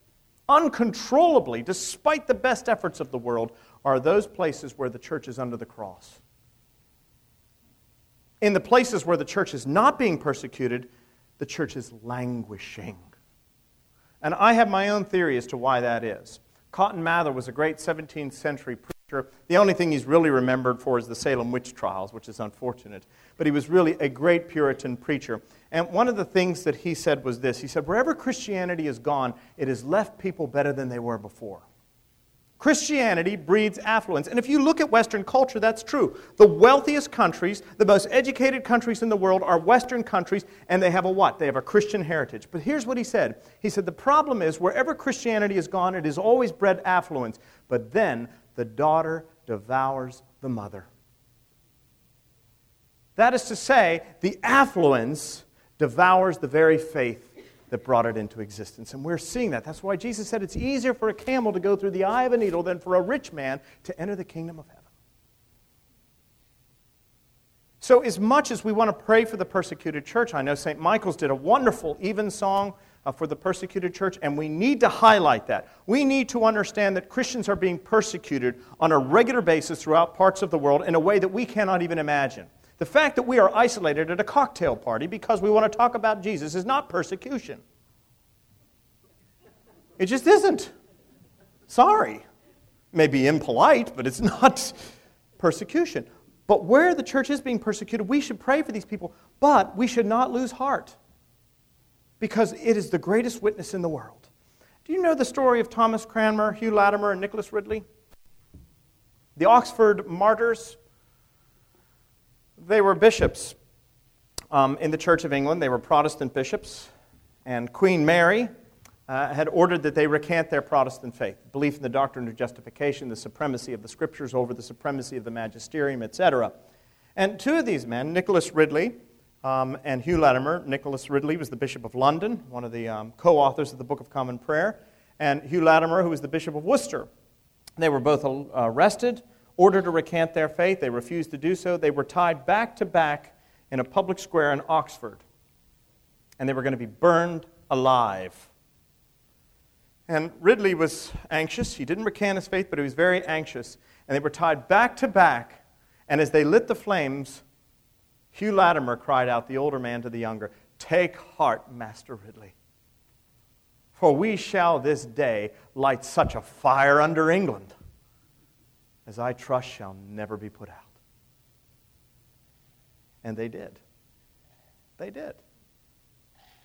uncontrollably, despite the best efforts of the world, are those places where the church is under the cross. In the places where the church is not being persecuted, the church is languishing. And I have my own theory as to why that is. Cotton Mather was a great 17th century preacher. The only thing he's really remembered for is the Salem witch trials, which is unfortunate. But he was really a great Puritan preacher. And one of the things that he said was this He said, Wherever Christianity has gone, it has left people better than they were before. Christianity breeds affluence. And if you look at Western culture, that's true. The wealthiest countries, the most educated countries in the world are Western countries, and they have a what? They have a Christian heritage. But here's what he said He said, The problem is, wherever Christianity has gone, it has always bred affluence. But then the daughter devours the mother. That is to say, the affluence devours the very faith that brought it into existence. And we're seeing that. That's why Jesus said it's easier for a camel to go through the eye of a needle than for a rich man to enter the kingdom of heaven. So, as much as we want to pray for the persecuted church, I know St. Michael's did a wonderful evensong uh, for the persecuted church, and we need to highlight that. We need to understand that Christians are being persecuted on a regular basis throughout parts of the world in a way that we cannot even imagine. The fact that we are isolated at a cocktail party because we want to talk about Jesus is not persecution. It just isn't. Sorry. Maybe impolite, but it's <laughs> not persecution. But where the church is being persecuted, we should pray for these people, but we should not lose heart because it is the greatest witness in the world. Do you know the story of Thomas Cranmer, Hugh Latimer, and Nicholas Ridley? The Oxford martyrs they were bishops um, in the Church of England. They were Protestant bishops. And Queen Mary uh, had ordered that they recant their Protestant faith belief in the doctrine of justification, the supremacy of the scriptures over the supremacy of the magisterium, etc. And two of these men, Nicholas Ridley um, and Hugh Latimer, Nicholas Ridley was the Bishop of London, one of the um, co authors of the Book of Common Prayer, and Hugh Latimer, who was the Bishop of Worcester. They were both arrested order to recant their faith. They refused to do so. They were tied back to back in a public square in Oxford, and they were going to be burned alive. And Ridley was anxious. He didn't recant his faith, but he was very anxious. And they were tied back to back. And as they lit the flames, Hugh Latimer cried out, the older man to the younger, Take heart, Master Ridley, for we shall this day light such a fire under England as I trust shall never be put out. And they did. They did.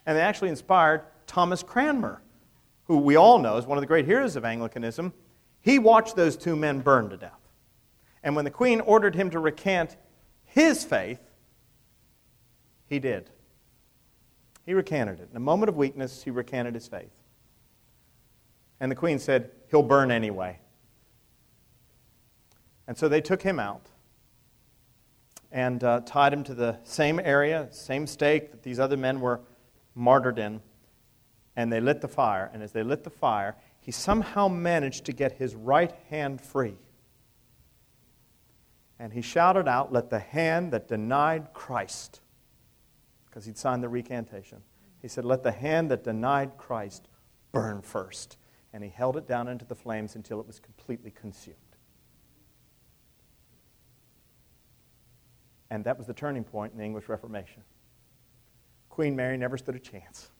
And they actually inspired Thomas Cranmer, who we all know is one of the great heroes of Anglicanism. He watched those two men burn to death. And when the Queen ordered him to recant his faith, he did. He recanted it. In a moment of weakness, he recanted his faith. And the Queen said, He'll burn anyway. And so they took him out and uh, tied him to the same area, same stake that these other men were martyred in. And they lit the fire. And as they lit the fire, he somehow managed to get his right hand free. And he shouted out, Let the hand that denied Christ, because he'd signed the recantation, he said, Let the hand that denied Christ burn first. And he held it down into the flames until it was completely consumed. And that was the turning point in the English Reformation. Queen Mary never stood a chance.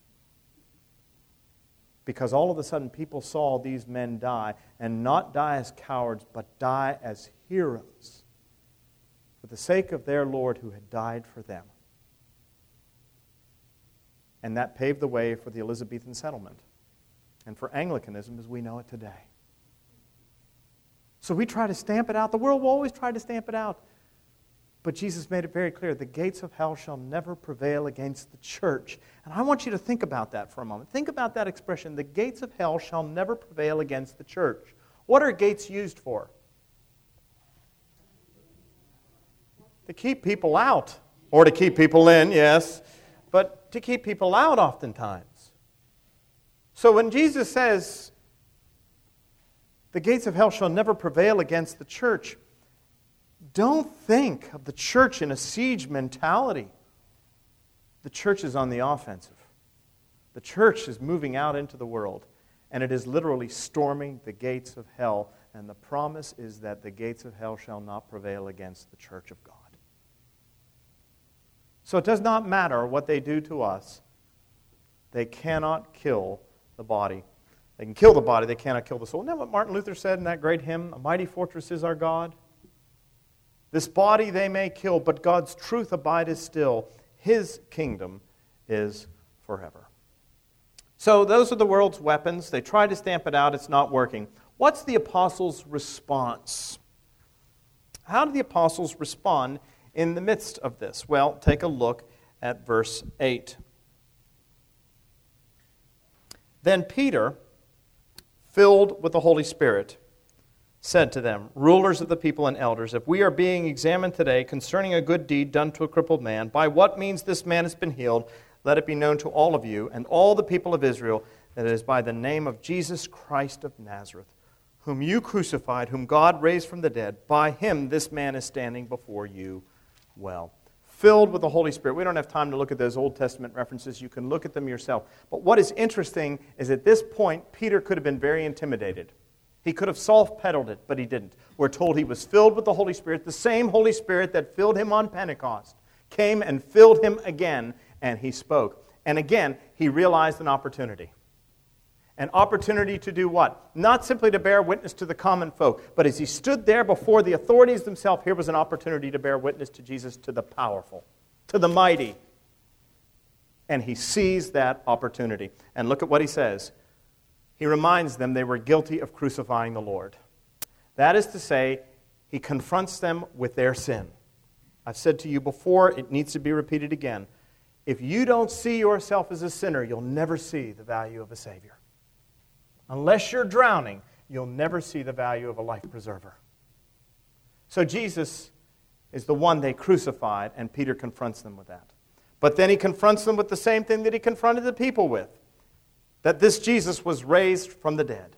Because all of a sudden people saw these men die, and not die as cowards, but die as heroes for the sake of their Lord who had died for them. And that paved the way for the Elizabethan settlement and for Anglicanism as we know it today. So we try to stamp it out. The world will always try to stamp it out. But Jesus made it very clear the gates of hell shall never prevail against the church. And I want you to think about that for a moment. Think about that expression the gates of hell shall never prevail against the church. What are gates used for? To keep people out, or to keep people in, yes, but to keep people out oftentimes. So when Jesus says, the gates of hell shall never prevail against the church, don't think of the church in a siege mentality. The church is on the offensive. The church is moving out into the world. and it is literally storming the gates of hell. And the promise is that the gates of hell shall not prevail against the church of God. So it does not matter what they do to us, they cannot kill the body. They can kill the body, they cannot kill the soul. Isn't that what Martin Luther said in that great hymn, A Mighty Fortress is Our God? This body they may kill, but God's truth abideth still. His kingdom is forever. So, those are the world's weapons. They try to stamp it out, it's not working. What's the apostles' response? How do the apostles respond in the midst of this? Well, take a look at verse 8. Then Peter, filled with the Holy Spirit, said to them, Rulers of the people and elders, if we are being examined today concerning a good deed done to a crippled man, by what means this man has been healed, let it be known to all of you and all the people of Israel that it is by the name of Jesus Christ of Nazareth, whom you crucified, whom God raised from the dead. By him this man is standing before you well. Filled with the Holy Spirit. We don't have time to look at those Old Testament references. You can look at them yourself. But what is interesting is at this point, Peter could have been very intimidated. He could have soft pedaled it, but he didn't. We're told he was filled with the Holy Spirit, the same Holy Spirit that filled him on Pentecost, came and filled him again and he spoke. And again, he realized an opportunity. An opportunity to do what? Not simply to bear witness to the common folk, but as he stood there before the authorities themselves, here was an opportunity to bear witness to Jesus to the powerful, to the mighty. And he seized that opportunity. And look at what he says. He reminds them they were guilty of crucifying the Lord. That is to say, he confronts them with their sin. I've said to you before, it needs to be repeated again. If you don't see yourself as a sinner, you'll never see the value of a Savior. Unless you're drowning, you'll never see the value of a life preserver. So Jesus is the one they crucified, and Peter confronts them with that. But then he confronts them with the same thing that he confronted the people with that this Jesus was raised from the dead.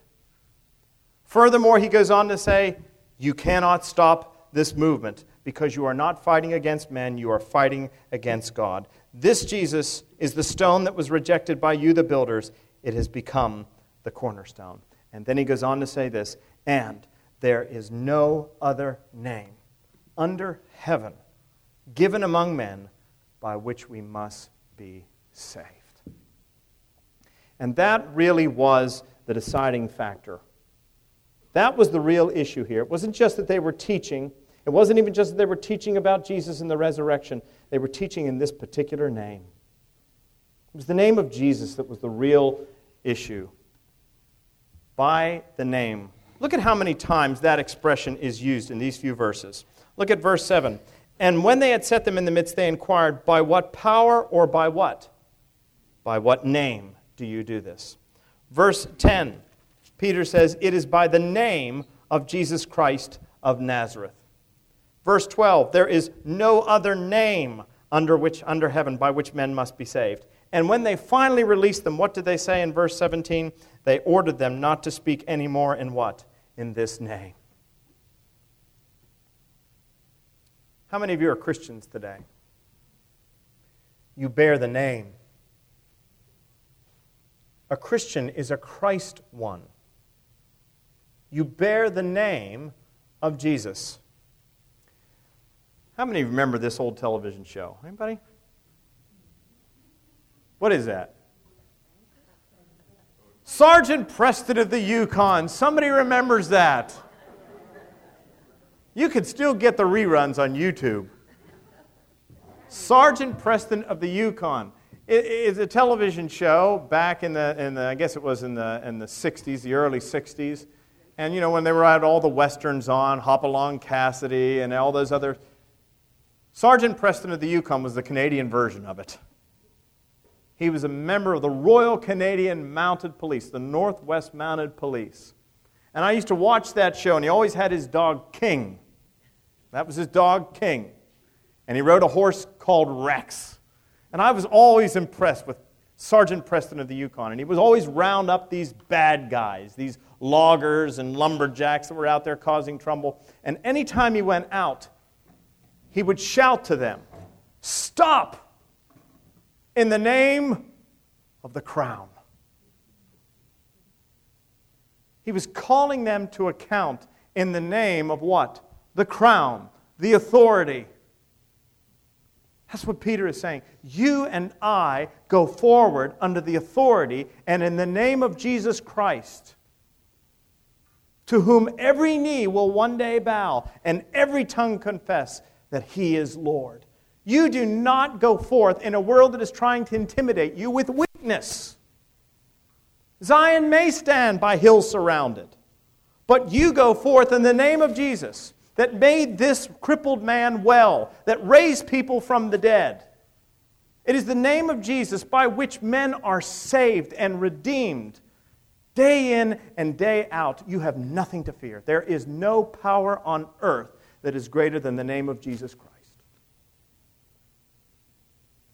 Furthermore, he goes on to say, You cannot stop this movement because you are not fighting against men, you are fighting against God. This Jesus is the stone that was rejected by you, the builders. It has become the cornerstone. And then he goes on to say this and there is no other name under heaven given among men by which we must be saved. And that really was the deciding factor. That was the real issue here. It wasn't just that they were teaching, it wasn't even just that they were teaching about Jesus and the resurrection. They were teaching in this particular name. It was the name of Jesus that was the real issue. By the name. Look at how many times that expression is used in these few verses. Look at verse 7. And when they had set them in the midst, they inquired, By what power or by what? By what name do you do this? Verse 10, Peter says, It is by the name of Jesus Christ of Nazareth. Verse 12, there is no other name under which under heaven by which men must be saved. And when they finally released them, what did they say in verse 17? They ordered them not to speak anymore in what? In this name. How many of you are Christians today? You bear the name. A Christian is a Christ one. You bear the name of Jesus. How many remember this old television show? Anybody? What is that? Sergeant Preston of the Yukon. Somebody remembers that. You could still get the reruns on YouTube. Sergeant Preston of the Yukon. It is a television show back in the, in the, I guess it was in the, in the 60s, the early 60s. And, you know, when they were at all the westerns on, Hopalong Cassidy and all those other Sergeant Preston of the Yukon was the Canadian version of it. He was a member of the Royal Canadian Mounted Police, the Northwest Mounted Police. And I used to watch that show, and he always had his dog King. That was his dog King. And he rode a horse called Rex. And I was always impressed with Sergeant Preston of the Yukon. And he was always round up these bad guys, these loggers and lumberjacks that were out there causing trouble. And anytime he went out, he would shout to them, Stop! In the name of the crown. He was calling them to account in the name of what? The crown, the authority. That's what Peter is saying. You and I go forward under the authority and in the name of Jesus Christ, to whom every knee will one day bow and every tongue confess that he is Lord. You do not go forth in a world that is trying to intimidate you with weakness. Zion may stand by hills surrounded, but you go forth in the name of Jesus that made this crippled man well, that raised people from the dead. It is the name of Jesus by which men are saved and redeemed. Day in and day out, you have nothing to fear. There is no power on earth that is greater than the name of Jesus Christ.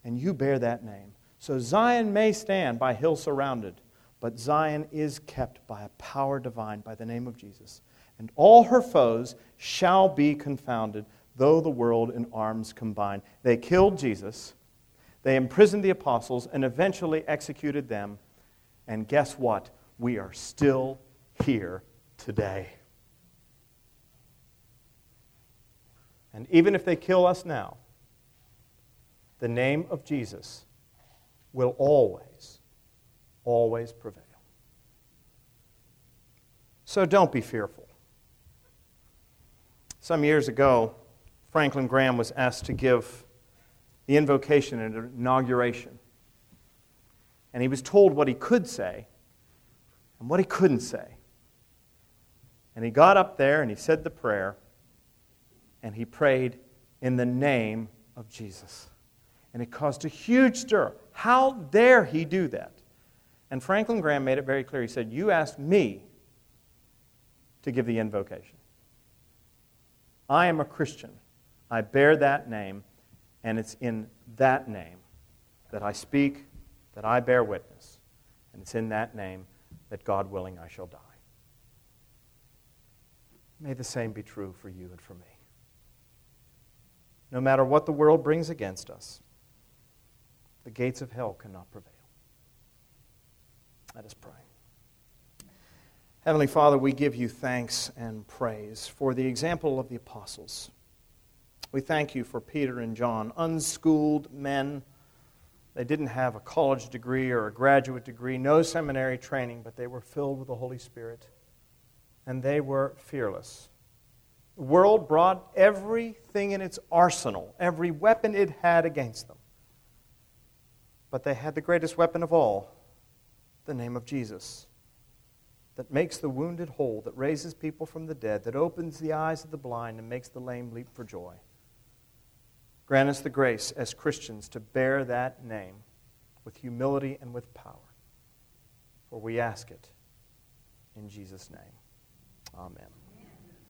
And you bear that name. So Zion may stand by hill surrounded, but Zion is kept by a power divine by the name of Jesus and all her foes shall be confounded, though the world in arms combine. They killed Jesus, they imprisoned the apostles, and eventually executed them. And guess what? We are still here today. And even if they kill us now, the name of Jesus will always, always prevail. So don't be fearful. Some years ago, Franklin Graham was asked to give the invocation at an inauguration. And he was told what he could say and what he couldn't say. And he got up there and he said the prayer and he prayed in the name of Jesus. And it caused a huge stir. How dare he do that? And Franklin Graham made it very clear. He said, You asked me to give the invocation. I am a Christian. I bear that name, and it's in that name that I speak, that I bear witness. And it's in that name that, God willing, I shall die. May the same be true for you and for me. No matter what the world brings against us, the gates of hell cannot prevail. Let us pray. Heavenly Father, we give you thanks and praise for the example of the apostles. We thank you for Peter and John, unschooled men. They didn't have a college degree or a graduate degree, no seminary training, but they were filled with the Holy Spirit. And they were fearless. The world brought everything in its arsenal, every weapon it had against them. But they had the greatest weapon of all the name of Jesus that makes the wounded whole, that raises people from the dead, that opens the eyes of the blind and makes the lame leap for joy. Grant us the grace as Christians to bear that name with humility and with power. For we ask it in Jesus' name. Amen.